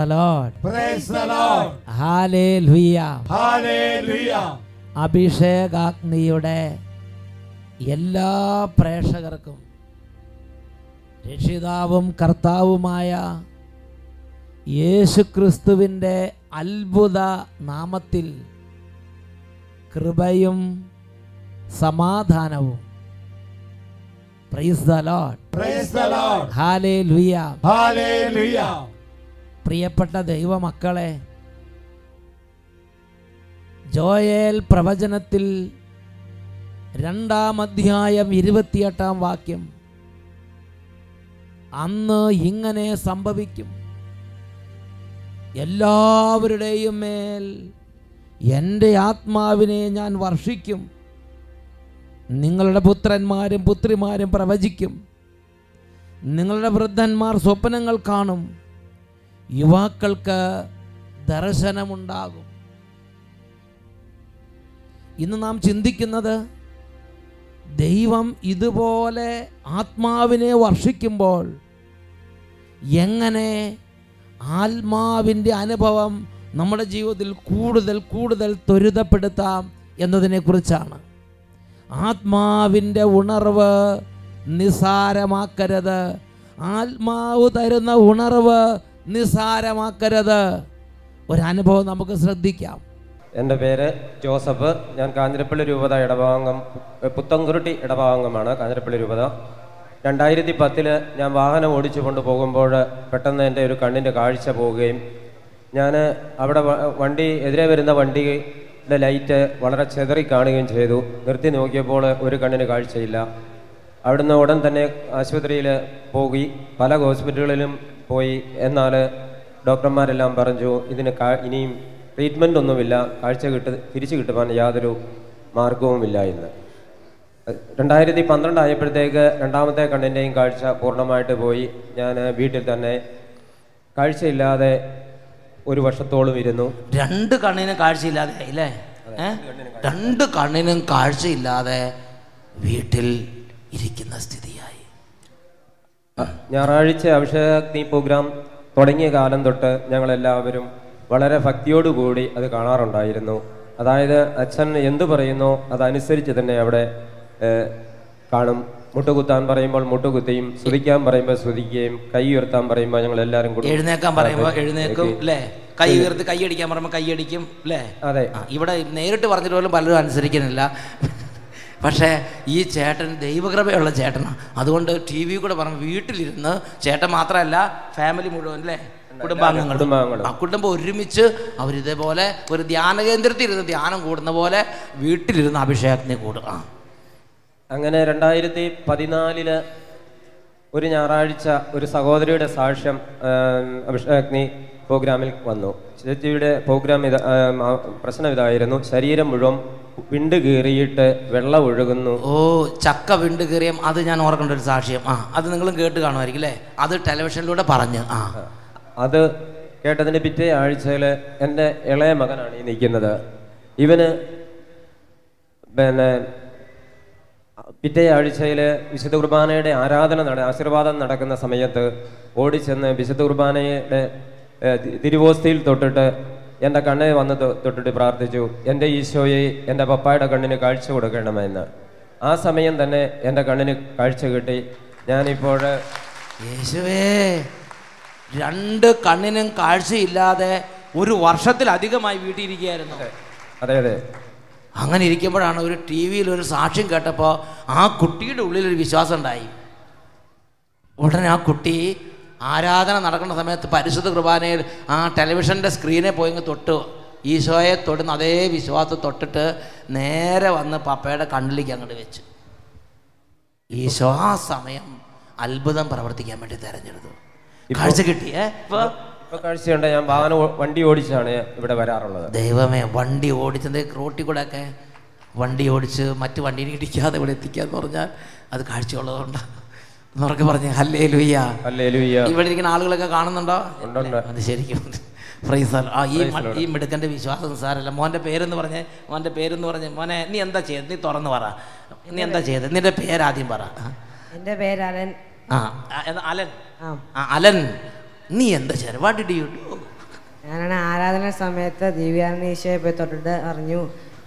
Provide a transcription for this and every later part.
The load Praise the Lord. Hallelujah Hallelujah. അഭിഷേകാഗ്നിയുടെ എല്ലാ പ്രേക്ഷകർക്കും രക്ഷിതാവും കർത്താവുമായ യേശുക്രിസ്തുവിന്റെ അത്ഭുത നാമത്തിൽ കൃപയും സമാധാനവും praise the lord praise the lord hallelujah Hallelujah. പ്രിയപ്പെട്ട ദൈവമക്കളെ ജോയേൽ പ്രവചനത്തിൽ രണ്ടാം അധ്യായം ഇരുപത്തിയെട്ടാം വാക്യം അന്ന് ഇങ്ങനെ സംഭവിക്കും. എല്ലാവരുടെയും മേൽ എന്റെ ആത്മാവിനെ ഞാൻ വർഷിക്കും. നിങ്ങളുടെ പുത്രന്മാരും പുത്രിമാരും പ്രവചിക്കും. നിങ്ങളുടെ വൃദ്ധന്മാർ സ്വപ്നങ്ങൾ കാണും. യുവാക്കൾക്ക് ദർശനമുണ്ടാകും. ഇന്ന് നാം ചിന്തിക്കുന്നത് ദൈവം ഇതുപോലെ ആത്മാവിനെ വർഷിക്കുമ്പോൾ എങ്ങനെ ആത്മാവിന്റെ അനുഭവം നമ്മുടെ ജീവിതത്തിൽ കൂടുതൽ കൂടുതൽ ത്വരിതപ്പെടുത്താം എന്നതിനെക്കുറിച്ചാണ്. ആത്മാവിന്റെ ഉണർവ് നിസാരമാക്കരുത് ആത്മാവ് തരുന്ന ഉണർവ് നിസാരമാക്കരുത്. ഒരനുഭവം നമുക്ക് ശ്രദ്ധിക്കാം. എന്റെ പേര് ജോസഫ്. ഞാൻ കാഞ്ഞിരപ്പള്ളി രൂപത ഇടഭാഗം പുത്തൻകുരുട്ടി ഇടഭാഗമാണ് കാഞ്ഞിരപ്പള്ളി രൂപത. രണ്ടായിരത്തി പത്തിൽ ഞാൻ വാഹനം ഓടിച്ചു കൊണ്ട് പോകുമ്പോൾ പെട്ടെന്ന് എന്റെ ഒരു കണ്ണിന്റെ കാഴ്ച പോവുകയും ഞാൻ അവിടെ വണ്ടി എതിരെ വരുന്ന വണ്ടിയുടെ ലൈറ്റ് വളരെ ചെതറി കാണുകയും ചെയ്തു. നിർത്തി നോക്കിയപ്പോൾ ഒരു കണ്ണിന് കാഴ്ചയില്ല. അവിടുന്ന് ഉടൻ തന്നെ ആശുപത്രിയിൽ പോയി. പല ഹോസ്പിറ്റലുകളിലും പോയി. എന്നാൽ ഡോക്ടർമാരെല്ലാം പറഞ്ഞു ഇതിന് ഇനിയും ട്രീറ്റ്മെന്റ് ഒന്നുമില്ല. കാഴ്ച കിട്ട് തിരിച്ചു കിട്ടുവാൻ യാതൊരു മാർഗവുമില്ല എന്ന്. രണ്ടായിരത്തി പന്ത്രണ്ട് ആയപ്പോഴത്തേക്ക് രണ്ടാമത്തെ കണ്ണിന്റെയും കാഴ്ച പൂർണമായിട്ട് പോയി. ഞാൻ വീട്ടിൽ തന്നെ കാഴ്ചയില്ലാതെ ഒരു വർഷത്തോളം ഇരുന്നു. രണ്ട് കണ്ണിനും കാഴ്ചയില്ലാതെ അല്ലേ രണ്ട് കണ്ണിനും കാഴ്ചയില്ലാതെ വീട്ടിൽ ഇരിക്കുന്ന സ്ഥിതിയായി ഞായറാഴ്ച അഭിഷേകാഗ്നി പ്രോഗ്രാം തുടങ്ങിയ കാലം തൊട്ട് ഞങ്ങളെല്ലാവരും വളരെ ഭക്തിയോടുകൂടി അത് കാണാറുണ്ടായിരുന്നു. അതായത് അച്ഛൻ എന്തു പറയുന്നോ അതനുസരിച്ച് തന്നെ അവിടെ കാണും. മുട്ടുകുത്താൻ പറയുമ്പോൾ മുട്ടുകുത്തിയും സ്തുതിക്കാൻ പറയുമ്പോൾ സ്തുതിക്കുകയും കൈ ഉയർത്താൻ പറയുമ്പോൾ ഞങ്ങൾ എല്ലാവരും കൂടി എഴുന്നേക്കാൻ പറയുമ്പോൾ എഴുന്നേക്കും അല്ലേ കൈ ഉയർത്തി കൈ അടിക്കാൻ പറയുമ്പോൾ കൈ അടിക്കും അല്ലേ അതെ ഇവിടെ നേരിട്ട് പറഞ്ഞിട്ട് പോലും പലരും അനുസരിക്കുന്നില്ല. പക്ഷേ ഈ ചേട്ടൻ ദൈവകൃപയുള്ള ചേട്ടനാണ് അതുകൊണ്ട് ടി വി കൂടെ പറഞ്ഞു വീട്ടിലിരുന്ന് ചേട്ടൻ മാത്രമല്ല ഫാമിലി മുഴുവൻ അല്ലേ കുടുംബാംഗങ്ങൾ. ആ കുടുംബം ഒരുമിച്ച് അവരിതേപോലെ ഒരു ധ്യാന കേന്ദ്രത്തിൽ ഇരുന്ന് ധ്യാനം കൂടുന്ന പോലെ വീട്ടിലിരുന്ന് അഭിഷേകത്തിന് കൂടും ആ. അങ്ങനെ രണ്ടായിരത്തി പതിനാലിൽ ഒരു ഞായറാഴ്ച ഒരു സഹോദരിയുടെ സാക്ഷ്യം അഭിഷേക് അഭിഷേകാഗ്നി പ്രോഗ്രാമിൽ വന്നു. ചേച്ചിയുടെ പ്രോഗ്രാം ഇത് പ്രശ്നം ഇതായിരുന്നു. ശരീരം മുഴുവൻ വിണ്ട് കീറിയിട്ട് വെള്ളം ഒഴുകുന്നു. ഓ ചക്ക വിണ്ട് കീറിയം അത് ഞാൻ ഓർക്കേണ്ട ഒരു സാക്ഷ്യം. ആ അത് നിങ്ങളും കേട്ട് കാണുമായിരിക്കും അല്ലേ? അത് ടെലിവിഷനിലൂടെ പറഞ്ഞു. ആ. അത് കേട്ടതിന്റെ പിറ്റേ ആഴ്ചയിൽ എന്റെ ഇളയ മകനാണ് ഈ നിൽക്കുന്നത്. ഇവന് പിന്നെ പിറ്റേ ആഴ്ചയിൽ വിശുദ്ധ കുർബാനയുടെ ആരാധന നട ആശീർവാദം നടക്കുന്ന സമയത്ത് ഓടിച്ചെന്ന് വിശുദ്ധ കുർബാനയുടെ തിരുവോസ്തിയിൽ തൊട്ടിട്ട് എന്റെ കണ്ണെ വന്ന് തൊട്ടിട്ട് പ്രാർത്ഥിച്ചു. എന്റെ ഈശോയെ എന്റെ പപ്പായുടെ കണ്ണിന് കാഴ്ച കൊടുക്കണമെന്ന്. ആ സമയം തന്നെ എന്റെ കണ്ണിന് കാഴ്ച കിട്ടി. ഞാനിപ്പോൾ യേശുവേ രണ്ട് കണ്ണിനും കാഴ്ചയില്ലാതെ ഒരു വർഷത്തിലധികമായി വീട്ടിലിരിക്കുകയായിരുന്നു അതെ അതെ അങ്ങനെ ഇരിക്കുമ്പോഴാണ് ഒരു ടി വിയിൽ ഒരു സാക്ഷ്യം കേട്ടപ്പോൾ ആ കുട്ടിയുടെ ഉള്ളിൽ ഒരു വിശ്വാസം ഉണ്ടായി. ഉടനെ ആ കുട്ടി ആരാധന നടക്കുന്ന സമയത്ത് പരിശുദ്ധ കുർബാനയിൽ ആ ടെലിവിഷന്റെ സ്ക്രീനെ പോയി തൊട്ട് ഈശോയെ തൊടുന്ന അതേ വിശ്വാസം തൊട്ടിട്ട് നേരെ വന്ന് പപ്പയുടെ കണ്ണിലേക്ക് അങ്ങോട്ട് വെച്ച്. ഈശോ ആ സമയം അത്ഭുതം പ്രവർത്തിക്കാൻ വേണ്ടി തെരഞ്ഞെടുത്തു. കാഴ്ച കിട്ടിയേ? കാഴ്ചയുണ്ട്. ഞാൻ വാഹനം വണ്ടി ഓടിച്ചാണ് ഇവിടെ വരാറുള്ളത്. ദൈവമേ വണ്ടി ഓടിച്ചത് റോട്ടിൽ കൂടെ ഒക്കെ വണ്ടി ഓടിച്ച് മറ്റു വണ്ടിയിൽ ഇടിക്കാതെ ഇവിടെ എത്തിക്കാന്ന് പറഞ്ഞാൽ അത് കാഴ്ചയുള്ളതുകൊണ്ട് എന്നൊക്കെ പറഞ്ഞ് ഹല്ലേ ലുയ്യ ഹല്ലേലൂയ ഇവിടെ ഇരിക്കുന്ന ആളുകളൊക്കെ കാണുന്നുണ്ടോ. അത് ശരിക്കും. ഫ്രൈസർ ആ ഈ ഈ മിടുക്കന്റെ വിശ്വാസം സാരല്ല. മോന്റെ പേരെന്ന് പറഞ്ഞ് മോന്റെ പേരെന്ന് പറഞ്ഞ് മോനെ നീ എന്താ ചെയ്ത് നീ തുറന്ന് പറ. നീ എന്താ ചെയ്ത് നിന്റെ പേരാദ്യം പറ. എന്റെ പേര് അലൻ. ആ അലൻ? ആ. അലൻ നീ എന്താ ചെയ്ത് വാട്ട് ഡിഡ് യു ഡു? ഞാനാണ് ആരാധന സമയത്ത് ദിവ്യാനന്ദ ഈശോയെ പോയി തൊട്ടിട്ട് പറഞ്ഞു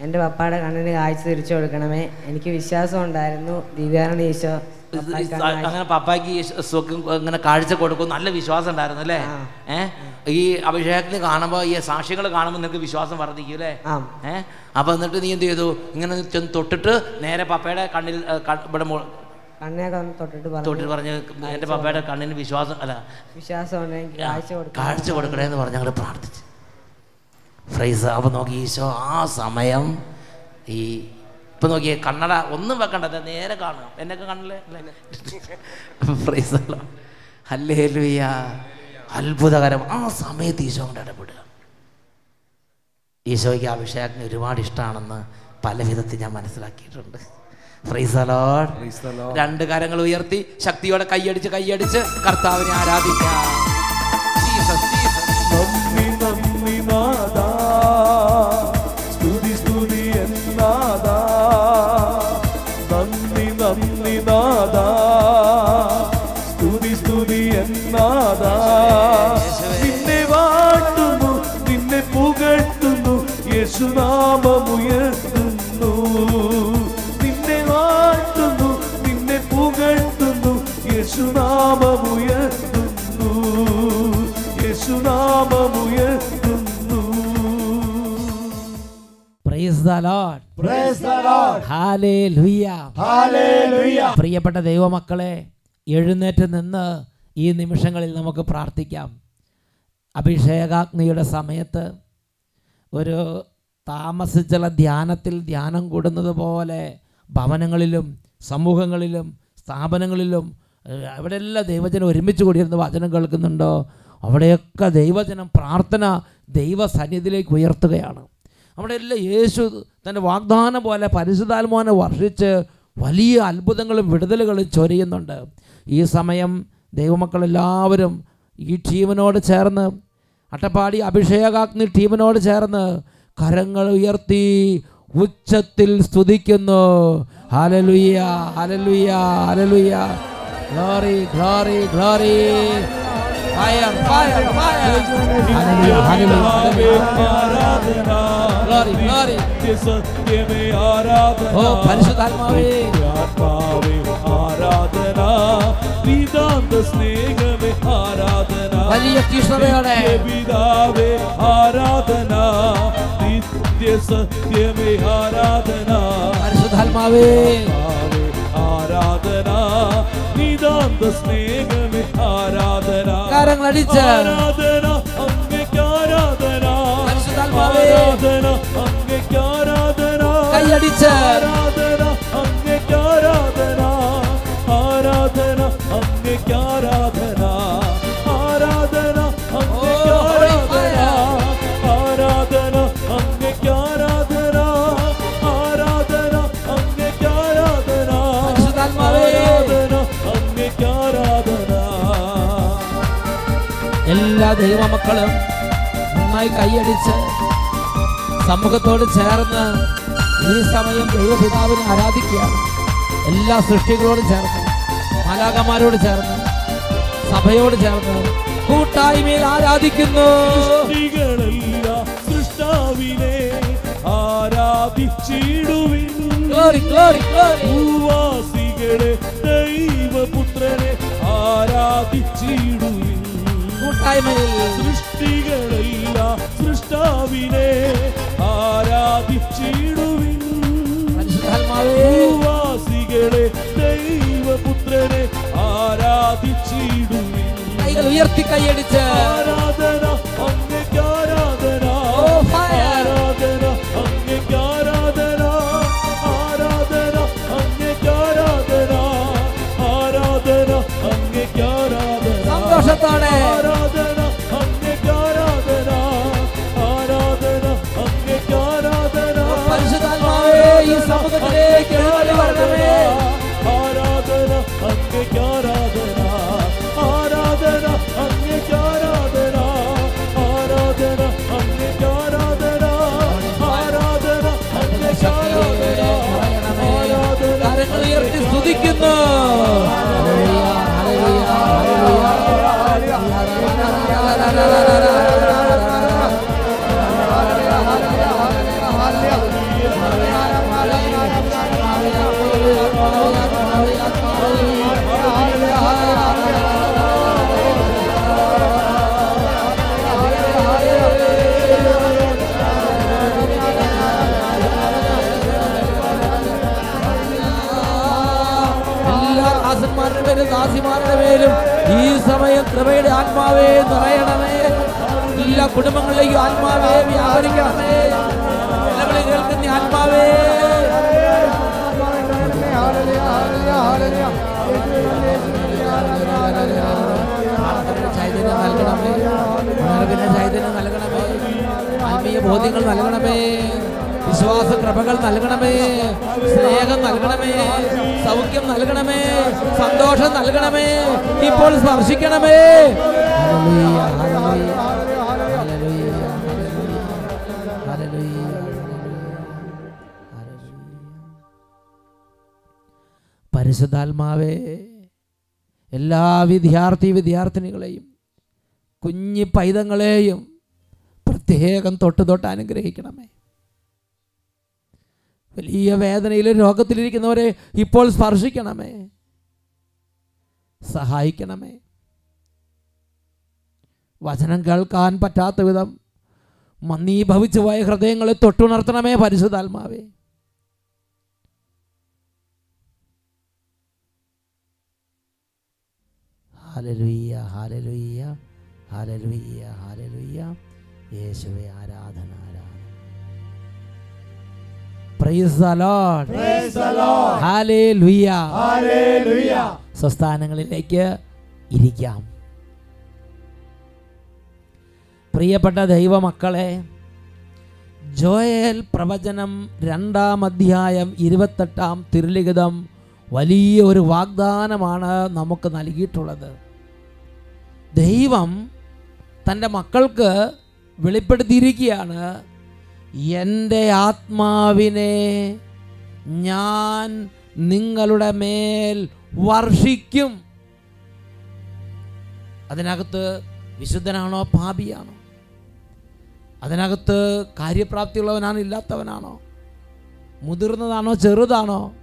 എന്റെ പപ്പായുടെ കണ്ണിന് കാഴ്ച തിരിച്ചു കൊടുക്കണമേ. എനിക്ക് വിശ്വാസം ഉണ്ടായിരുന്നു ദിവ്യാനന്ദ അങ്ങനെ പപ്പായ്ക്ക് ഇങ്ങനെ കാഴ്ച കൊടുക്കും നല്ല വിശ്വാസം ഉണ്ടായിരുന്നു അല്ലേ? ഏ? ഈ അഭിഷേകത്തിന് കാണുമ്പോൾ ഈ സാക്ഷികൾ കാണുമ്പോൾ നിനക്ക് വിശ്വാസം വർദ്ധിക്കും അല്ലേ? ഏഹ് അപ്പൊ എന്നിട്ട് നീ എന്ത് ചെയ്തു? ഇങ്ങനെ ചെന്ന് തൊട്ടിട്ട് നേരെ പപ്പയുടെ കണ്ണിൽ ഇവിടെ തൊട്ടിട്ട് പറഞ്ഞു. എന്റെ പപ്പയുടെ കണ്ണിന് വിശ്വാസം അല്ല. വിശ്വാസം കാഴ്ച കൊടുക്കണേ എന്ന് പറഞ്ഞ് ഞങ്ങൾ പ്രാർത്ഥിച്ചു. ഫ്രൈസ് അപ്പൊ നോക്കി ഈശോ ആ സമയം ഈ ഇപ്പം നോക്കിയേ കണ്ണട ഒന്നും വെക്കണ്ട നേരെ കാണുക. എന്നൊക്കെ കാണല്ലേ അല്ലേ ലുയ്യ അത്ഭുതകരം. ആ സമയത്ത് ഈശോ കൊണ്ട് ഇടപെടുക. ഈശോയ്ക്ക് അഭിഷേകത്തിന് ഒരുപാട് ഇഷ്ടമാണെന്ന് പല വിധത്തിൽ ഞാൻ മനസ്സിലാക്കിയിട്ടുണ്ട്. രണ്ട് കരങ്ങൾ ഉയർത്തി ശക്തിയോടെ കൈയടിച്ച് കൈയടിച്ച് കർത്താവിനെ ആരാധിക്കാം. ജീസസ് ജീസസ് പ്രിയപ്പെട്ട ദൈവമക്കളെ എഴുന്നേറ്റ് നിന്ന് ഈ നിമിഷങ്ങളിൽ നമുക്ക് പ്രാർത്ഥിക്കാം. അഭിഷേകാഗ്നിയുടെ സമയത്ത് ഒരു താമസിച്ചുള്ള ധ്യാനത്തിൽ ധ്യാനം കൂടുന്നത് പോലെ ഭവനങ്ങളിലും സമൂഹങ്ങളിലും സ്ഥാപനങ്ങളിലും എവിടെയെല്ലാം ദൈവജനം ഒരുമിച്ച് കൂടിയിരുന്ന് വചനം കേൾക്കുന്നുണ്ടോ? അവിടെയൊക്കെ ദൈവജനം പ്രാർത്ഥന ദൈവസന്നിധിയിലേക്ക് ഉയർത്തുകയാണ്. അവിടെയെല്ലാം യേശു തന്റെ വാഗ്ദാനം പോലെ പരിശുദ്ധാത്മാനം വർഷിച്ച് വലിയ അത്ഭുതങ്ങളും വിടുതലുകളും ചൊരിയുന്നുണ്ട്. ഈ സമയം ദൈവമക്കളെല്ലാവരും ഈ ടീമിനോട് ചേർന്ന് അട്ടപ്പാടി അഭിഷേകാഗ്നി ടീമിനോട് ചേർന്ന് കരങ്ങൾ ഉയർത്തി ഉച്ചത്തിൽ സ്തുതിക്കുന്നു. Hallelujah hallelujah hallelujah glory glory glory. Fire, fire. Hallelujah hallelujah ആരാധന ഗ്ലോറി ഗ്ലോറി സത്യമേ ആരാധന ഓ പരിശുദ്ധാത്മാവേ ആരാധന. വേദാന്ത സ്നേഹമേ ആരാധന. വലിയ തീഷ്ണതയോടെ പിതാവേ ആരാധന. നിത്യ സത്യമേ ആരാധന. പരിശുദ്ധാത്മാവേ. ആരാധന നിതാന്ത സ്നേഹമേ ആരാധന. കരങ്ങളടിച്ച് ആരാധന അങ്ങയ്ക്ക് ആരാധന. ആരാധന അങ്ങയ്ക്ക് ആരാധന. കൈയടിച്ച്. ആരാധന എല്ലാ ദൈവമക്കളും നന്നായി കൈയടിച്ച് സമൂഹത്തോട് ചേർന്ന് ഈ സമയം ദൈവപിതാവിനെ ആരാധിക്കുകയാണ്. എല്ലാ സൃഷ്ടികളോടും ചേർന്ന് മാലാകന്മാരോട് ചേർന്ന് സഭയോട് ചേർന്ന് കൂട്ടായ്മയിൽ ആരാധിക്കുന്നു. സൃഷ്ടാവിനെ ആരാധിച്ചിടുവിൻ. ദൈവപുത്രനെ ആരാധിച്ചിടുവിൻ. സൃഷ്ടികളെല്ലാം സൃഷ്ടാവിനെ ആരാധിച്ചിടുവിൻ. ഭൂവാസികളെ ദൈവപുത്രനെ ആരാധിച്ചിടുവിൻ. കൈകൾ ഉയർത്തി കൈയടിച്ച്. ആരാധന ദാസിമാരുടെ ഈ സമയം കൃപയുടെ ആത്മാവേ നിറയണമേ. എല്ലാ കുടുംബങ്ങളിലേക്കും ആത്മാവേ വ്യാപരിക്കണമേ. കേൾക്കുന്ന ആത്മാവേ. ചൈതന്യം നൽകണമേ. ചൈതന്യം നൽകണമേ. ആത്മീയ ബോധ്യങ്ങൾ നൽകണമേ. വിശ്വാസ കൃപകൾ നൽകണമേ. സ്നേഹം നൽകണമേ. സൗഖ്യം നൽകണമേ. സന്തോഷം നൽകണമേ. ഇപ്പോൾ സ്പർശിക്കണമേ. പരിശുദ്ധാത്മാവേ എല്ലാ വിദ്യാർത്ഥി വിദ്യാർത്ഥിനികളെയും കുഞ്ഞി പൈതങ്ങളെയും പ്രത്യേകം തൊട്ട് തൊട്ട് അനുഗ്രഹിക്കണമേ. വലിയ വേദനയിലും രോഗത്തിലിരിക്കുന്നവരെ ഇപ്പോൾ സ്പർശിക്കണമേ. സഹായിക്കണമേ. വചനം കേൾക്കാൻ പറ്റാത്ത വിധം മന്ദീഭവിച്ചു പോയ ഹൃദയങ്ങളെ തൊട്ടുണർത്തണമേ പരിശുദ്ധാത്മാവേ. ഹാലലുയ്യ ഹാലലുയ്യ ഹാലലുയ്യ ഹാലലുയ്യ. യേശുവേ ആരാധന. പ്രൈസ് ദ ലോർഡ് ഹാലേലുയ്യ സ്വസ്ഥാനങ്ങളിലേക്ക് ഇരിക്കാം. പ്രിയപ്പെട്ട ദൈവമക്കളെ ജോയൽ പ്രവചനം രണ്ടാം അധ്യായം ഇരുപത്തെട്ടാം തിരുലിഖിതം വലിയ ഒരു വാഗ്ദാനമാണ് നമുക്ക് നൽകിയിട്ടുള്ളത്. ദൈവം തന്റെ മക്കൾക്ക് വെളിപ്പെടുത്തിയിരിക്കുകയാണ്. എന്റെ ആത്മാവിനെ ഞാൻ നിങ്ങളുടെ മേൽ വർഷിക്കും. അതിനകത്ത് വിശുദ്ധനാണോ? പാപിയാണോ? അതിനകത്ത് കാര്യപ്രാപ്തിയുള്ളവനാണോ? ഇല്ലാത്തവനാണോ? മുതിർന്നതാണോ? ചെറുതാണോ?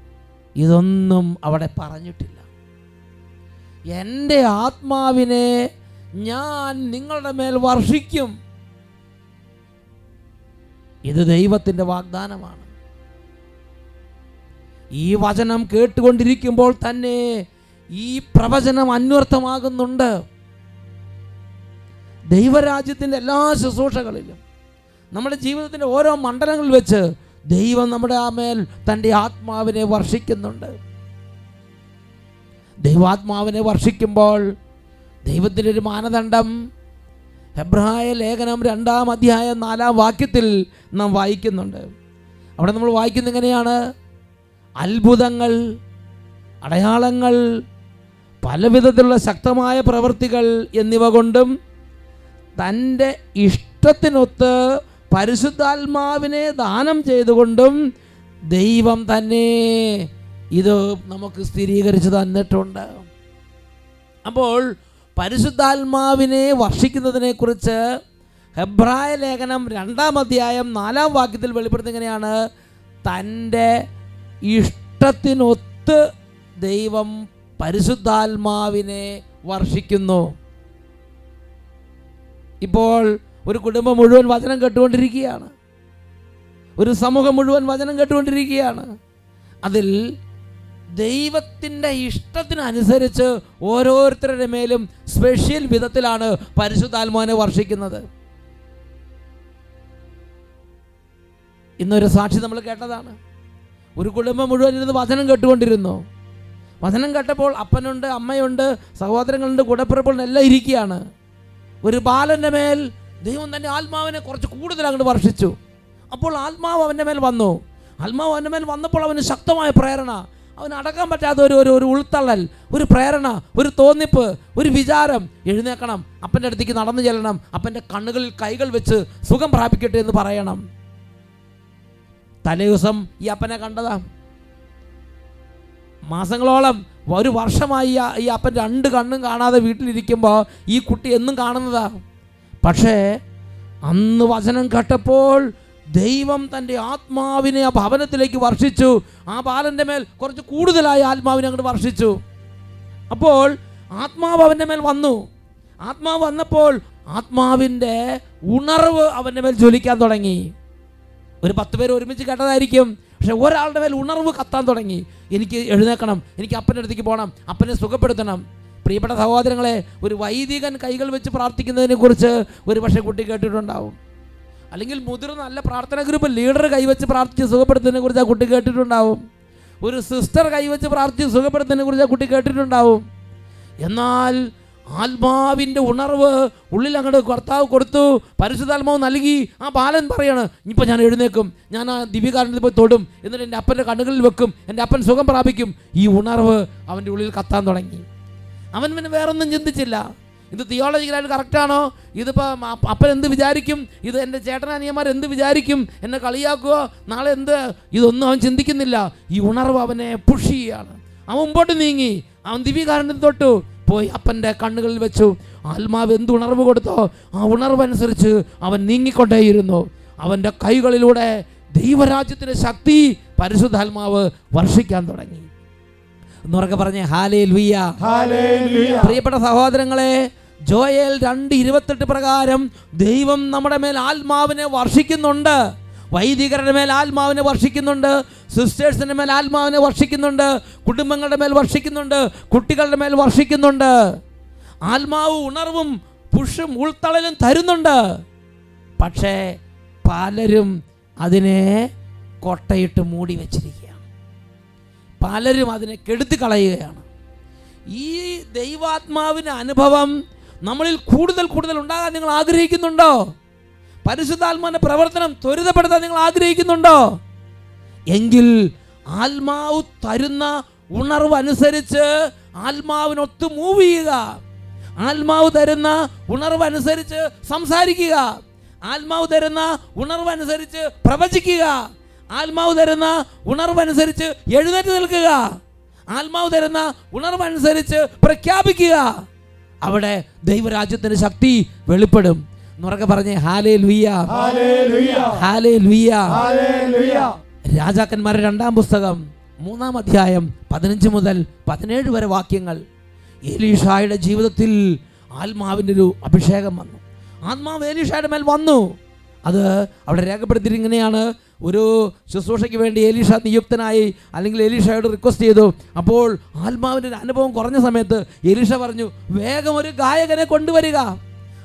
ഇതൊന്നും അവിടെ പറഞ്ഞിട്ടില്ല. എന്റെ ആത്മാവിനെ ഞാൻ നിങ്ങളുടെ മേൽ വർഷിക്കും. ഇത് ദൈവത്തിന്റെ വാഗ്ദാനമാണ്. ഈ വചനം കേട്ടുകൊണ്ടിരിക്കുമ്പോൾ തന്നെ ഈ പ്രവചനം അന്വർത്ഥമാകുന്നുണ്ട്. ദൈവരാജ്യത്തിന്റെ എല്ലാ ശുശ്രൂഷകളിലും നമ്മുടെ ജീവിതത്തിന്റെ ഓരോ മണ്ഡലങ്ങളിൽ വെച്ച് ദൈവം നമ്മുടെ ആ മേൽ തന്റെ ആത്മാവിനെ വർഷിക്കുന്നുണ്ട്. ദൈവാത്മാവിനെ വർഷിക്കുമ്പോൾ ദൈവത്തിന്റെ ഒരു മാനദണ്ഡം ഹെബ്രായ ലേഖനം രണ്ടാം അധ്യായം നാലാം വാക്യത്തിൽ നാം വായിക്കുന്നുണ്ട്. അവിടെ നമ്മൾ വായിക്കുന്ന എങ്ങനെയാണ്? അത്ഭുതങ്ങൾ അടയാളങ്ങൾ പലവിധത്തിലുള്ള ശക്തമായ പ്രവൃത്തികൾ എന്നിവ കൊണ്ടും തന്റെ ഇഷ്ടത്തിനൊത്ത് പരിശുദ്ധാത്മാവിനെ ദാനം ചെയ്തുകൊണ്ടും ദൈവം തന്നെ ഇത് നമുക്ക് സ്ഥിരീകരിച്ച് തന്നിട്ടുണ്ട്. അപ്പോൾ പരിശുദ്ധാത്മാവിനെ വർഷിക്കുന്നതിനെക്കുറിച്ച് ഹെബ്രായ ലേഖനം രണ്ടാം അധ്യായം നാലാം വാക്യത്തിൽ വെളിപ്പെടുത്തുന്നത് എങ്ങനെയാണ്? തന്റെ ഇഷ്ടത്തിനൊത്ത് ദൈവം പരിശുദ്ധാത്മാവിനെ വർഷിക്കുന്നു. ഇപ്പോൾ ഒരു കുടുംബം മുഴുവൻ വചനം കേട്ടുകൊണ്ടിരിക്കുകയാണ്. ഒരു സമൂഹം മുഴുവൻ വചനം കേട്ടുകൊണ്ടിരിക്കുകയാണ്. അതിൽ ദൈവത്തിന്റെ ഇഷ്ടത്തിനനുസരിച്ച് ഓരോരുത്തരുടെ മേലും സ്പെഷ്യൽ വിധത്തിലാണ് പരിശുദ്ധാത്മാവിനെ വർഷിക്കുന്നത്. ഇന്നൊരു സാക്ഷി നമ്മൾ കേട്ടതാണ്. ഒരു കുടുംബം മുഴുവൻ ഇരുന്ന് വചനം കേട്ടുകൊണ്ടിരുന്നു. വചനം കേട്ടപ്പോൾ അപ്പനുണ്ട് അമ്മയുണ്ട് സഹോദരങ്ങളുണ്ട് കൂടപ്പിറപ്പുണ്ട് എല്ലാം ഇരിക്കുകയാണ്. ഒരു ബാലന്റെ മേൽ ദൈവം തന്നെ ആത്മാവിനെ കുറച്ച് കൂടുതൽ അങ്ങോട്ട് വർഷിച്ചു. അപ്പോൾ ആത്മാവ് അവന്റെ മേൽ വന്നു. ആത്മാവ് അവന്റെ മേൽ വന്നപ്പോൾ അവന് ശക്തമായ പ്രേരണ. അവന് അടക്കാൻ പറ്റാത്ത ഒരു ഒരു ഉൾത്തള്ളൽ ഒരു പ്രേരണ ഒരു തോന്നിപ്പ് ഒരു വിചാരം. എഴുന്നേക്കണം അപ്പന്റെ അടുത്തേക്ക് നടന്നു ചെല്ലണം. അപ്പന്റെ കണ്ണുകളിൽ കൈകൾ വെച്ച് സുഖം പ്രാപിക്കട്ടെ എന്ന് പറയണം. തലേദിവസം ഈ അപ്പനെ കണ്ടതാ. മാസങ്ങളോളം ഒരു വർഷമായി ഈ അപ്പൻ രണ്ട് കണ്ണും കാണാതെ വീട്ടിലിരിക്കുമ്പോൾ ഈ കുട്ടി എന്നും കാണുന്നതാ. പക്ഷേ അന്ന് വചനം കേട്ടപ്പോൾ ദൈവം തന്റെ ആത്മാവിനെ ആ ഭവനത്തിലേക്ക് വർഷിച്ചു. ആ ബാലന്റെ മേൽ കുറച്ച് കൂടുതലായി ആത്മാവിനെ അങ്ങോട്ട് വർഷിച്ചു. അപ്പോൾ ആത്മാവ് അവന്റെ മേൽ വന്നു. ആത്മാവ് വന്നപ്പോൾ ആത്മാവിന്റെ ഉണർവ് അവന്റെ മേൽ ജ്വലിക്കാൻ തുടങ്ങി. ഒരു പത്ത് പേര് ഒരുമിച്ച് കേട്ടതായിരിക്കും. പക്ഷെ ഒരാളുടെ മേൽ ഉണർവ് കത്താൻ തുടങ്ങി. എനിക്ക് എഴുന്നേക്കണം എനിക്ക് അപ്പന്റെ അടുത്തേക്ക് പോകണം അപ്പനെ സുഖപ്പെടുത്തണം. പ്രിയപ്പെട്ട സഹോദരങ്ങളെ ഒരു വൈദികൻ കൈകൾ വെച്ച് പ്രാർത്ഥിക്കുന്നതിനെക്കുറിച്ച് ഒരു പക്ഷേ കുട്ടി കേട്ടിട്ടുണ്ടാവും. അല്ലെങ്കിൽ മുതിർന്ന നല്ല പ്രാർത്ഥന ഗ്രൂപ്പ് ലീഡർ കൈവച്ച് പ്രാർത്ഥിച്ച് സുഖപ്പെടുത്തുന്നതിനെ കുറിച്ച് ആ കുട്ടി കേട്ടിട്ടുണ്ടാവും. ഒരു സിസ്റ്റർ കൈവച്ച് പ്രാർത്ഥിച്ച് സുഖപ്പെടുത്തുന്നതിനെ കുറിച്ച് ആ കുട്ടി കേട്ടിട്ടുണ്ടാവും. എന്നാൽ ആത്മാവിന്റെ ഉണർവ് ഉള്ളിൽ അങ്ങോട്ട് കർത്താവ് കൊടുത്തു പരിശുദ്ധാത്മാവ് നൽകി. ആ ബാലൻ പറയാണ് ഇപ്പം ഞാൻ എഴുന്നേക്കും ഞാൻ ആ ദിവ്യകാരണത്തിൽ പോയി തൊടും. എന്നിട്ട് എന്റെ അപ്പന്റെ കണ്ണുകളിൽ വെക്കും. എന്റെ അപ്പൻ സുഖം പ്രാപിക്കും. ഈ ഉണർവ് അവന്റെ ഉള്ളിൽ കത്താൻ തുടങ്ങി. അവൻ പിന്നെ വേറൊന്നും ചിന്തിച്ചില്ല. ഇത് തിയോളജിക്കലായിട്ട് കറക്റ്റാണോ ഇതിപ്പോൾ അപ്പൻ എന്ത് വിചാരിക്കും? ഇത് എന്റെ ചേട്ടനനിയന്മാർ എന്ത് വിചാരിക്കും? എന്നെ കളിയാക്കുമോ നാളെ എന്ത്? ഇതൊന്നും അവൻ ചിന്തിക്കുന്നില്ല. ഈ ഉണർവ് അവനെ പുഷ് ചെയ്യുകയാണ് അവൻ മുമ്പോട്ട് നീങ്ങി. അവൻ ദിവ്യകാരണത്തിൽ തൊട്ടു. പോയി അപ്പന്റെ കണ്ണുകളിൽ വെച്ചു. ആത്മാവ് എന്ത് ഉണർവ് കൊടുത്തോ ആ ഉണർവനുസരിച്ച് അവൻ നീങ്ങിക്കൊണ്ടേയിരുന്നു. അവന്റെ കൈകളിലൂടെ ദൈവരാജ്യത്തിന്റെ ശക്തി പരിശുദ്ധാത്മാവ് വർഷിക്കാൻ തുടങ്ങി. എന്നുറക്കെ പറഞ്ഞേ ഹാലേ ലുയ്യ പ്രിയപ്പെട്ട സഹോദരങ്ങളെ ജോയേൽ രണ്ട് ഇരുപത്തെട്ട് പ്രകാരം ദൈവം നമ്മുടെ മേൽ ആത്മാവിനെ വർഷിക്കുന്നുണ്ട്. വൈദികരുടെ മേൽ ആത്മാവിനെ വർഷിക്കുന്നുണ്ട്. സിസ്റ്റേഴ്സിന്റെ മേൽ ആത്മാവിനെ വർഷിക്കുന്നുണ്ട്. കുടുംബങ്ങളുടെ മേൽ വർഷിക്കുന്നുണ്ട്. കുട്ടികളുടെ മേൽ വർഷിക്കുന്നുണ്ട്. ആത്മാവ് ഉണർവും പുഷും ഉൾത്തളലും തരുന്നുണ്ട്. പക്ഷേ പലരും അതിനെ കൊട്ടയിട്ട് മൂടി വച്ചിരിക്കുകയാണ്. പലരും അതിനെ കെടുത്തി കളയുകയാണ്. ഈ ദൈവാത്മാവിന്റെ അനുഭവം നമ്മളിൽ കൂടുതൽ കൂടുതൽ ഉണ്ടാകാൻ നിങ്ങൾ ആഗ്രഹിക്കുന്നുണ്ടോ? പരിശുദ്ധാത്മാവിന്റെ പ്രവർത്തനം ത്വരിതപ്പെടുത്താൻ നിങ്ങൾ ആഗ്രഹിക്കുന്നുണ്ടോ? എങ്കിൽ ആത്മാവ് തരുന്ന ഉണർവ് അനുസരിച്ച് ആത്മാവിനൊത്ത് മൂവ് ചെയ്യുക. ആത്മാവ് തരുന്ന ഉണർവ് അനുസരിച്ച് സംസാരിക്കുക. ആത്മാവ് തരുന്ന ഉണർവ് അനുസരിച്ച് പ്രവചിക്കുക. ആത്മാവ് തരുന്ന ഉണർവ് അനുസരിച്ച് എഴുന്നേറ്റ് നിൽക്കുക. ആത്മാവ് തരുന്ന ഉണർവ് അനുസരിച്ച് പ്രഖ്യാപിക്കുക. അവിടെ ദൈവരാജ്യത്തിന് ശക്തി വെളിപ്പെടും. എന്നുറക്കെ പറഞ്ഞേ ഹാലേ ലുയ്യ ഹാലേ ലുയ്യ രാജാക്കന്മാരുടെ രണ്ടാം പുസ്തകം മൂന്നാം അധ്യായം പതിനഞ്ച് മുതൽ പതിനേഴ് വരെ വാക്യങ്ങൾ. എലീഷായുടെ ജീവിതത്തിൽ ആത്മാവിന്റെ ഒരു അഭിഷേകം വന്നു. ആത്മാവ് എലീഷായുടെ മേൽ വന്നു. അത് അവിടെ രേഖപ്പെടുത്തിയിട്ട് ഇങ്ങനെയാണ് ഒരു ശുശ്രൂഷയ്ക്ക് വേണ്ടി എലീഷ നിയുക്തനായി അല്ലെങ്കിൽ എലീഷയോട് റിക്വസ്റ്റ് ചെയ്തു. അപ്പോൾ ആത്മാവിന്റെ അനുഭവം കുറഞ്ഞ സമയത്ത് എലീഷ പറഞ്ഞു വേഗം ഒരു ഗായകനെ കൊണ്ടുവരിക.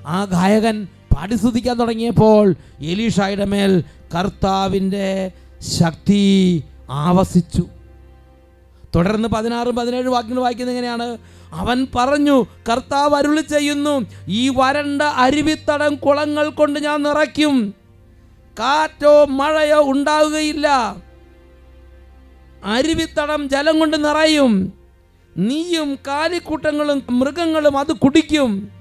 ആ ഗായകൻ പാടിസ്തുതിക്കാൻ തുടങ്ങിയപ്പോൾ എലീഷയുടെ മേൽ കർത്താവിന്റെ ശക്തി ആവസിച്ചു. തുടർന്ന് പതിനാറും പതിനേഴ് വാക്യങ്ങൾ വായിക്കുന്നത് എങ്ങനെയാണ്? അവൻ പറഞ്ഞു കർത്താവ് അരുളി ചെയ്യുന്നു ഈ വരണ്ട അരുവിത്തടം കുളങ്ങൾ കൊണ്ട് ഞാൻ നിറയ്ക്കും. കാറ്റോ മഴയോ ഉണ്ടാവുകയില്ല. അരുവിത്തടം ജലം കൊണ്ട് നിറയും. നീയും കാലിക്കൂട്ടങ്ങളും മൃഗങ്ങളും അത് കുടിക്കും.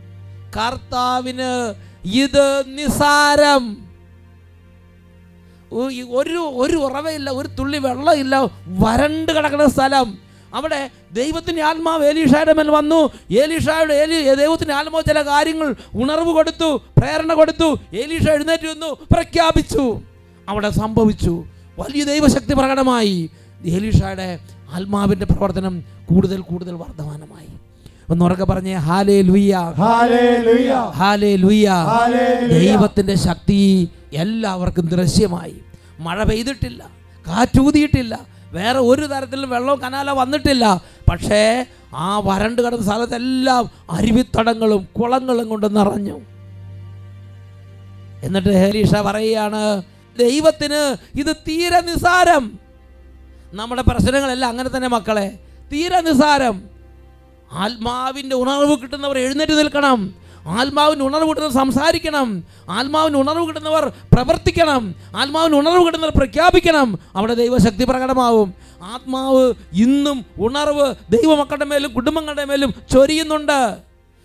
കർത്താവിന് ഇത് നിസാരം. ഒരു ഒരു ഉറവയില്ല ഒരു തുള്ളി വെള്ളമില്ല. വരണ്ട് കിടക്കുന്ന സ്ഥലം. അവിടെ ദൈവത്തിന്റെ ആത്മാവ് ഏലീഷായുടെ മേൽ വന്നു. ഏലീഷായുടെ ഏലി ദൈവത്തിന്റെ ആത്മാവ് ചില കാര്യങ്ങൾ ഉണർവ് കൊടുത്തു പ്രേരണ കൊടുത്തു. ഏലീഷ എഴുന്നേറ്റ് വന്നു പ്രഖ്യാപിച്ചു. അവിടെ സംഭവിച്ചു. വലിയ ദൈവശക്തി പ്രകടമായി. ഏലീഷായുടെ ആത്മാവിന്റെ പ്രവർത്തനം കൂടുതൽ കൂടുതൽ വർദ്ധമാനമായി. ഒന്നുറക്കെ പറഞ്ഞേ ഹാലേ ലുയ്യ ഹാലേ ലുയ്യ ദൈവത്തിന്റെ ശക്തി എല്ലാവർക്കും ദൃശ്യമായി. മഴ പെയ്തിട്ടില്ല കാറ്റൂതിയിട്ടില്ല വേറെ ഒരു തരത്തിലും വെള്ളവും കനാലോ വന്നിട്ടില്ല. പക്ഷേ ആ വരണ്ട് കിടന്ന സ്ഥലത്തെല്ലാം അരുവിത്തടങ്ങളും കുളങ്ങളും കൊണ്ട് നിറഞ്ഞു. എന്നിട്ട് ഹരീഷ പറയുകയാണ് ദൈവത്തിന് ഇത് തീരെ നിസാരം നമ്മുടെ പ്രശ്നങ്ങളെല്ലാം അങ്ങനെ തന്നെ മക്കളെ. തീരെ നിസാരം ആത്മാവിന്റെ ഉണർവ് കിട്ടുന്നവർ എഴുന്നേറ്റ് നിൽക്കണം. ആത്മാവിന് ഉണർവ് കിട്ടുന്നവർ സംസാരിക്കണം. ആത്മാവിന് ഉണർവ് കിട്ടുന്നവർ പ്രവർത്തിക്കണം. ആത്മാവിന് ഉണർവ് കിട്ടുന്നവർ പ്രഖ്യാപിക്കണം. അവിടെ ദൈവശക്തി പ്രകടമാവും. ആത്മാവ് ഇന്നും ഉണർവ് ദൈവമക്കളുടെ മേലും കുടുംബങ്ങളുടെ മേലും ചൊരിയുന്നുണ്ട്.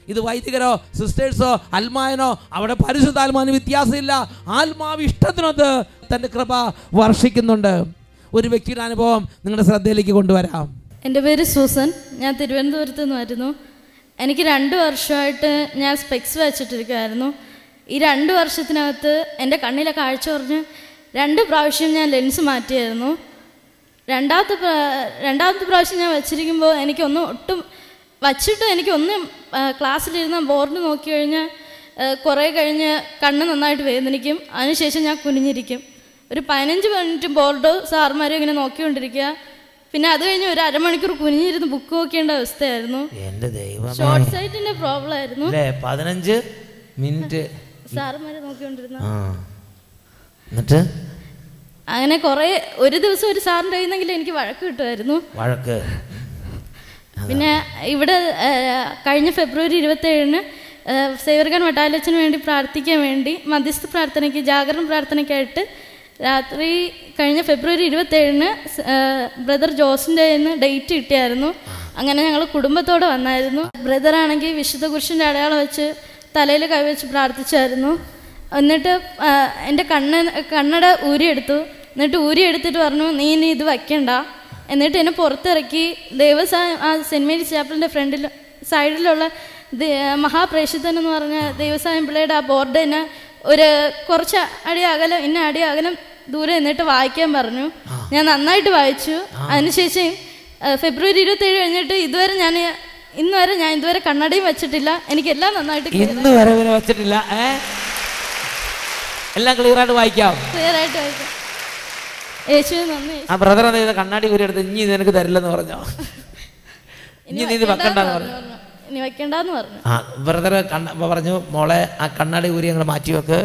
ഇത് വൈദികരോ സിസ്റ്റേഴ്സോ അൽമായനോ അവിടെ പരിശുദ്ധാത്മാവിന് വ്യത്യാസമില്ല. ആത്മാവ് ഇഷ്ടത്തിനൊത്ത് തന്റെ കൃപ വർഷിക്കുന്നുണ്ട്. ഒരു വ്യക്തിയുടെ അനുഭവം നിങ്ങളുടെ ശ്രദ്ധയിലേക്ക് കൊണ്ടുവരാം. എന്റെ പേര് സൂസൻ. ഞാൻ തിരുവനന്തപുരത്ത് നിന്ന് വരുന്നു എനിക്ക് രണ്ട് വർഷമായിട്ട് ഞാൻ സ്പെക്സ് വെച്ചിട്ടിരിക്കുമായിരുന്നു ഈ രണ്ട് വർഷത്തിനകത്ത് എന്റെ കണ്ണിലെ കാഴ്ച കുറഞ്ഞ് രണ്ട് പ്രാവശ്യം ഞാൻ ലെൻസ് മാറ്റിയായിരുന്നു. രണ്ടാമത്തെ രണ്ടാമത്തെ പ്രാവശ്യം ഞാൻ വച്ചിരിക്കുമ്പോൾ എനിക്കൊന്നും ഒട്ടും വച്ചിട്ടും എനിക്കൊന്നും ക്ലാസ്സിലിരുന്ന ബോർഡ് നോക്കി കഴിഞ്ഞാൽ കുറേ കഴിഞ്ഞ് കണ്ണ് നന്നായിട്ട് വേദനിക്കും. അതിനുശേഷം ഞാൻ കുനിഞ്ഞിരിക്കും. ഒരു പതിനഞ്ച് മിനിറ്റ് ബോർഡ് സാർമാരും ഇങ്ങനെ നോക്കിക്കൊണ്ടിരിക്കുക. പിന്നെ അത് കഴിഞ്ഞ് ഒരു അരമണിക്കൂർ കുനിഞ്ഞിരുന്ന് ബുക്ക് നോക്കേണ്ട അവസ്ഥയായിരുന്നു. എന്റെ ദൈവം ഷോർട്ട് സൈറ്റിന്റെ പ്രോബ്ലം ആയിരുന്നു. അല്ലേ പതിനഞ്ച് മിനിറ്റ്. സാറുമാരെ നോക്കിക്കൊണ്ടിരുന്ന. എന്നിട്ട്? അങ്ങനെ കുറേ ഒരു ദിവസം ഒരു സാറിന്റെ കയ്യിൽ എനിക്ക് വഴക്ക് കിട്ടുമായിരുന്നു. വഴക്ക്. പിന്നെ ഇവിടെ കഴിഞ്ഞ ഫെബ്രുവരി ഇരുപത്തേഴിന് സേവർഗൻ വട്ടാലച്ചന് വേണ്ടി പ്രാർത്ഥിക്കാൻ വേണ്ടി മധ്യസ്ഥ പ്രാർത്ഥനയ്ക്ക് ജാഗരണ പ്രാർത്ഥനയ്ക്കായിട്ട് രാത്രി കഴിഞ്ഞ ഫെബ്രുവരി ഇരുപത്തേഴിന് ബ്രദർ ജോസിന്റെ നിന്ന് ഡേറ്റ് കിട്ടിയായിരുന്നു. അങ്ങനെ ഞങ്ങൾ കുടുംബത്തോടെ വന്നായിരുന്നു. ബ്രദർ ആണെങ്കിൽ വിശുദ്ധ കുരിശിന്റെ അടയാളം വെച്ച് തലയിൽ കൈവച്ച് പ്രാർത്ഥിച്ചായിരുന്നു. എന്നിട്ട് എന്റെ കണ്ണ് കണ്ണട ഊരിയെടുത്തു. എന്നിട്ട് ഊരിയെടുത്തിട്ട് പറഞ്ഞു നീ ഇനി ഇത് വയ്ക്കണ്ട. എന്നിട്ട് എന്നെ പുറത്തിറക്കി. ദേവസ ആ സെന്റ് മേരീസ് ചാപ്പലിന്റെ ഫ്രണ്ടിൽ സൈഡിലുള്ള മഹാപ്രേഷിതൻ എന്ന് പറഞ്ഞ ദേവസായം പിള്ളയുടെ ആ ബോർഡ് ഒരു കുറച്ച് അടി ഇന്ന അടി അകലം ദൂരെ നിന്നിട്ട് വായിക്കാൻ പറഞ്ഞു. ഞാൻ നന്നായിട്ട് വായിച്ചു. അതിനുശേഷം ഫെബ്രുവരി ഇരുപത്തേഴ് കഴിഞ്ഞിട്ട് ഇതുവരെ ഞാൻ ഇന്ന് വരെ ഞാൻ ഇതുവരെ കണ്ണടയും വെച്ചിട്ടില്ല. എനിക്ക് എല്ലാം നന്നായിട്ട് ഇന്ന് വരെ വെച്ചിട്ടില്ല. എല്ലാം ക്ലിയർ ആയിട്ട് വായിക്കാം. ക്ലിയർ ആയിട്ട് വായിക്കാം. യേശു നന്ദി. ആ ബ്രദർ എന്താ? കണ്ണാടി കൂരി എടുത്ത് ഇനി നിനക്ക് തരില്ലെന്ന് പറഞ്ഞോ? ഇനി നീ വെക്കണ്ടെന്ന് പറഞ്ഞു. പറഞ്ഞു. ഇനി വെക്കണ്ടെന്ന് പറഞ്ഞു. ആ ബ്രദർ കണ്ണ പറഞ്ഞു മോളെ ആ കണ്ണാടി ഊരി ഞങ്ങൾ മാറ്റി വെക്ക്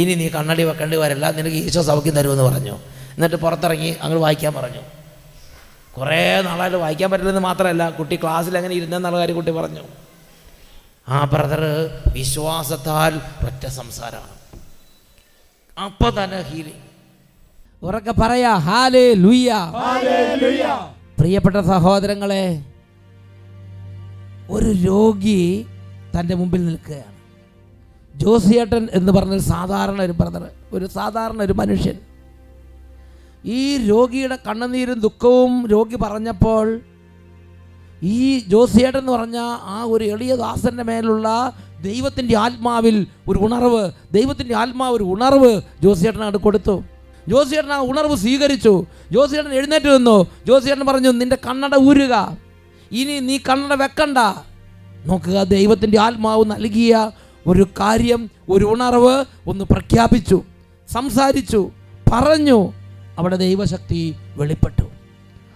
ഇനി നീ കണ്ണടി വെക്കേണ്ടി വരില്ല നിനക്ക് ഈശോ സൗഖ്യം തരുമെന്ന് പറഞ്ഞു. എന്നിട്ട് പുറത്തിറങ്ങി അങ്ങ് വായിക്കാൻ പറഞ്ഞു. കുറേ നാളായിട്ട് വായിക്കാൻ പറ്റില്ലെന്ന് മാത്രമല്ല കുട്ടി ക്ലാസ്സിൽ അങ്ങനെ ഇരുന്നെന്നുള്ള കാര്യം കുട്ടി പറഞ്ഞു. ആ ബ്രദർ വിശ്വാസത്താൽ ഒറ്റ സംസാരമാണ്. അപ്പോൾ തന്നെ ഹീലിംഗ് ഉറക്കെ പറയാ ഹാലേ ലുയ്യ പ്രിയപ്പെട്ട സഹോദരങ്ങളെ ഒരു രോഗി തന്റെ മുമ്പിൽ നിൽക്കുകയാണ്. ജോസിയേട്ടൻ എന്ന് പറഞ്ഞൊരു സാധാരണ ഒരു ബ്രദർ ഒരു സാധാരണ ഒരു മനുഷ്യൻ. ഈ രോഗിയുടെ കണ്ണുനീരും ദുഃഖവും രോഗി പറഞ്ഞപ്പോൾ ഈ ജോസിയേട്ടൻ എന്ന് പറഞ്ഞ ആ ഒരു എളിയ ദാസന്റെ മേലുള്ള ദൈവത്തിന്റെ ആത്മാവിൽ ഒരു ഉണർവ് ദൈവത്തിന്റെ ആത്മാവ് ഒരു ഉണർവ് ജോസിയേട്ടനോട് കൊടുത്തു. ജോസിയേട്ടൻ ആ ഉണർവ് സ്വീകരിച്ചു. ജോസിയേട്ടൻ എഴുന്നേറ്റ് നിന്നു. ജോസിയേട്ടൻ പറഞ്ഞു നിന്റെ കണ്ണട ഊരുക. ഇനി നീ കണ്ണട വെക്കണ്ട. നോക്കുക ദൈവത്തിന്റെ ആത്മാവ് നൽകിയ ഒരു കാര്യം ഒരു ഉണർവ് ഒന്ന് പ്രഖ്യാപിച്ചു സംസാരിച്ചു പറഞ്ഞു. അവിടെ ദൈവശക്തി വെളിപ്പെട്ടു.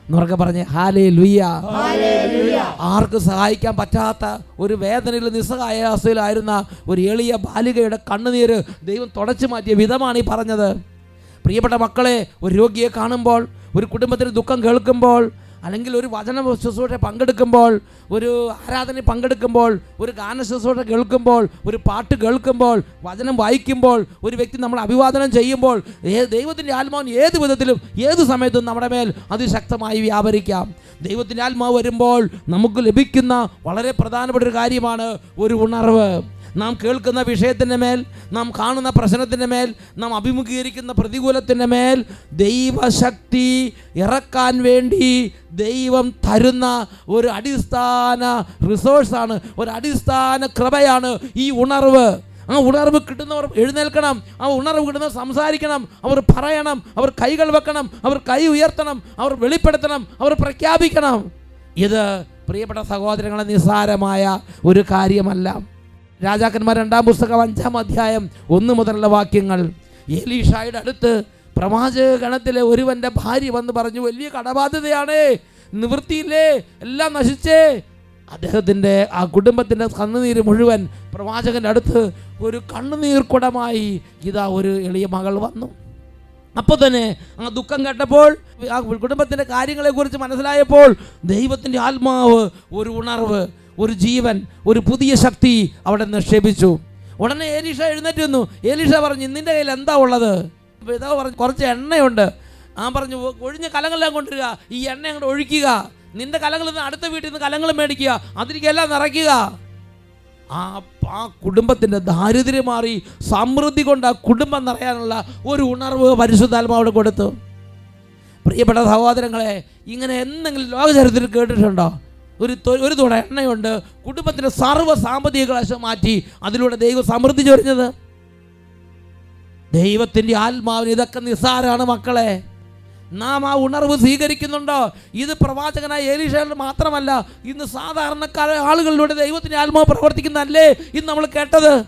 എന്നൊക്കെ പറഞ്ഞ് ഹാലേ ലുയ്യ ആർക്ക് സഹായിക്കാൻ പറ്റാത്ത ഒരു വേദനയിൽ നിസ്സഹായാസയിലായിരുന്ന ഒരു എളിയ ബാലികയുടെ കണ്ണുനീര് ദൈവം തുടച്ചു മാറ്റിയ വിധമാണ് ഈ പറഞ്ഞത്. പ്രിയപ്പെട്ട മക്കളെ ഒരു രോഗിയെ കാണുമ്പോൾ ഒരു കുടുംബത്തിന് ദുഃഖം കേൾക്കുമ്പോൾ അല്ലെങ്കിൽ ഒരു വചന ശുശ്രൂഷ പങ്കെടുക്കുമ്പോൾ ഒരു ആരാധന പങ്കെടുക്കുമ്പോൾ ഒരു ഗാന ശുശ്രൂഷ കേൾക്കുമ്പോൾ ഒരു പാട്ട് കേൾക്കുമ്പോൾ വചനം വായിക്കുമ്പോൾ ഒരു വ്യക്തി നമ്മൾ അഭിവാദനം ചെയ്യുമ്പോൾ ദൈവത്തിന്റെ ആത്മാവ് ഏത് വിധത്തിലും ഏത് സമയത്തും നമ്മുടെ മേൽ അതിശക്തമായി വ്യാപരിക്കാം. ദൈവത്തിന്റെ ആത്മാവ് വരുമ്പോൾ നമുക്ക് ലഭിക്കുന്ന വളരെ പ്രധാനപ്പെട്ട ഒരു കാര്യമാണ് ഒരു ഉണർവ്. നാം കേൾക്കുന്ന വിഷയത്തിന്റെ മേൽ നാം കാണുന്ന പ്രശ്നത്തിന്റെ മേൽ നാം അഭിമുഖീകരിക്കുന്ന പ്രതികൂലത്തിന്റെ മേൽ ദൈവശക്തി ഇറക്കാൻ വേണ്ടി ദൈവം തരുന്ന ഒരു അടിസ്ഥാന റിസോഴ്സാണ് ഒരു അടിസ്ഥാന കൃപയാണ് ഈ ഉണർവ്. ആ ഉണർവ് കിട്ടുന്നവർ എഴുന്നേൽക്കണം ആ ഉണർവ് കിട്ടുന്നവർ സംസാരിക്കണം അവർ പറയണം അവർ കൈകൾ വെക്കണം അവർ കൈ ഉയർത്തണം അവർ വെളിപ്പെടുത്തണം അവർ പ്രഖ്യാപിക്കണം. ഇത് പ്രിയപ്പെട്ട സഹോദരങ്ങളെ നിസ്സാരമായ ഒരു കാര്യമല്ല. രാജാക്കന്മാർ രണ്ടാം പുസ്തകം അഞ്ചാം അധ്യായം ഒന്ന് മുതലുള്ള വാക്യങ്ങൾ. ഏലീഷായുടെ അടുത്ത് പ്രവാചക ഗണത്തിലെ ഒരുവന്റെ ഭാര്യ വന്ന് പറഞ്ഞു വലിയ കടബാധ്യതയാണ്. നിവൃത്തിയില്ലേ? എല്ലാം നശിച്ചേ. അദ്ദേഹത്തിന്റെ ആ കുടുംബത്തിന്റെ കണ്ണുനീര് മുഴുവൻ പ്രവാചകന്റെ അടുത്ത് ഒരു കണ്ണുനീർ കുടമായി ഇതാ ഒരു എളിയ മകൾ വന്നു. അപ്പോൾ തന്നെ ആ ദുഃഖം കേട്ടപ്പോൾ ആ കുടുംബത്തിന്റെ കാര്യങ്ങളെക്കുറിച്ച് മനസ്സിലായപ്പോൾ ദൈവത്തിന്റെ ആത്മാവ് ഒരു ഉണർവ് ഒരു ജീവൻ ഒരു പുതിയ ശക്തി അവിടെ നിക്ഷേപിച്ചു. ഉടനെ ഏലീഷ എഴുന്നേറ്റ് വന്നു ഏലീഷ പറഞ്ഞു നിന്റെ കയ്യിൽ എന്താ ഉള്ളത്? പിതാവ് പറഞ്ഞു കുറച്ച് എണ്ണയുണ്ട്. ആ പറഞ്ഞു "ഒ- ഒഴിഞ്ഞ കലങ്ങളെല്ലാം കൊണ്ടുവരിക. ഈ എണ്ണ അങ്ങോട്ട് ഒഴിക്കുക. നിന്റെ കലങ്ങളിൽ നിന്ന് അടുത്ത വീട്ടിൽ നിന്ന് കലങ്ങൾ മേടിക്കുക. അതിരിക്കെല്ലാം നിറയ്ക്കുക. ആ ആ കുടുംബത്തിന്റെ ദാരിദ്ര്യം മാറി സമൃദ്ധി കൊണ്ട് ആ കുടുംബം നിറയാനുള്ള ഒരു ഉണർവ് പരിശുദ്ധാത്മാവിടെ കൊടുത്തു. പ്രിയപ്പെട്ട സഹോദരങ്ങളെ ഇങ്ങനെ എന്തെങ്കിലും ലോകചരിത്രത്തിൽ കേട്ടിട്ടുണ്ടോ? ഒരു ഒരു തുട എണ്ണയുണ്ട്. കുടുംബത്തിന്റെ സർവ സാമ്പത്തിക ക്ലേശം മാറ്റി അതിലൂടെ ദൈവം സമൃദ്ധി ചൊരിഞ്ഞത്. ദൈവത്തിന്റെ ആത്മാവിന് ഇതൊക്കെ നിസ്സാരമാണ് മക്കളെ. നാം ആ ഉണർവ് സ്വീകരിക്കുന്നുണ്ടോ? ഇത് പ്രവാചകനായ ഏലീഷയുടെ മാത്രമല്ല ഇന്ന് സാധാരണക്കാര ആളുകളിലൂടെ ദൈവത്തിന്റെ ആത്മാവ് പ്രവർത്തിക്കുന്നതല്ലേ ഇന്ന് നമ്മൾ കേട്ടത്?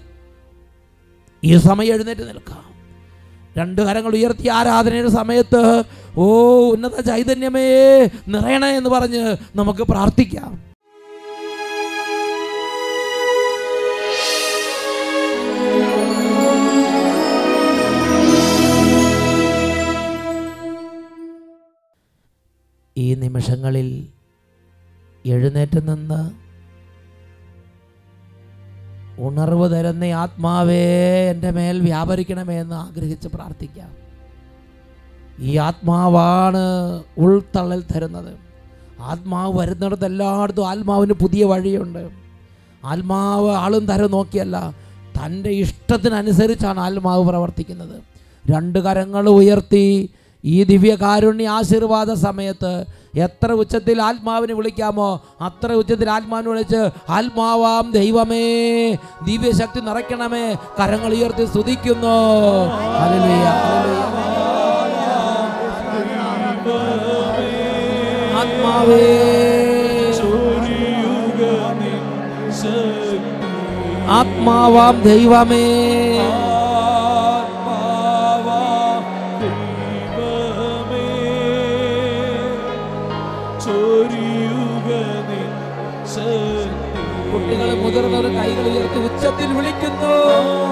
ഈ സമയം എഴുന്നേറ്റ് നിൽക്കാം. രണ്ട് കരങ്ങൾ ഉയർത്തി ആരാധനയുടെ സമയത്ത് ഓ ഉന്നത ചൈതന്യമേ നിറയണേ എന്ന് പറഞ്ഞ് നമുക്ക് പ്രാർത്ഥിക്കാം. ഈ നിമിഷങ്ങളിൽ എഴുന്നേറ്റ് നിന്ന് ഉണർവ് തരുന്ന ആത്മാവേ എന്റെ മേൽ വ്യാപരിക്കണമേ എന്ന് ആഗ്രഹിച്ച് പ്രാർത്ഥിക്കാം. ഈ ആത്മാവാണ് ഉൾത്തള്ളൽ തരുന്നത്. ആത്മാവ് വരുന്നിടത്ത് എല്ലായിടത്തും ആത്മാവിന് പുതിയ വഴിയുണ്ട്. ആത്മാവ് ആളും തരം നോക്കിയല്ല തന്റെ ഇഷ്ടത്തിനനുസരിച്ചാണ് ആത്മാവ് പ്രവർത്തിക്കുന്നത്. രണ്ട് കരങ്ങൾ ഉയർത്തി ഈ ദിവ്യകാരുണ്യ ആശീർവാദ സമയത്ത് എത്ര ഉച്ചത്തിൽ ആത്മാവിനെ വിളിക്കാമോ അത്ര ഉച്ചത്തിൽ ആത്മാവിനെ വിളിച്ച് ആത്മാവാം ദൈവമേ ദിവ്യശക്തി നിറയ്ക്കണമേ കരങ്ങൾ ഉയർത്തി സ്തുതിക്കുന്നു. ഹല്ലേലൂയ. ആത്മാവേ ദൈവമേ. കുട്ടികളെ മുതിർന്നവർ ഉയർത്തി ഉച്ചത്തിൽ വിളിക്കുന്നു.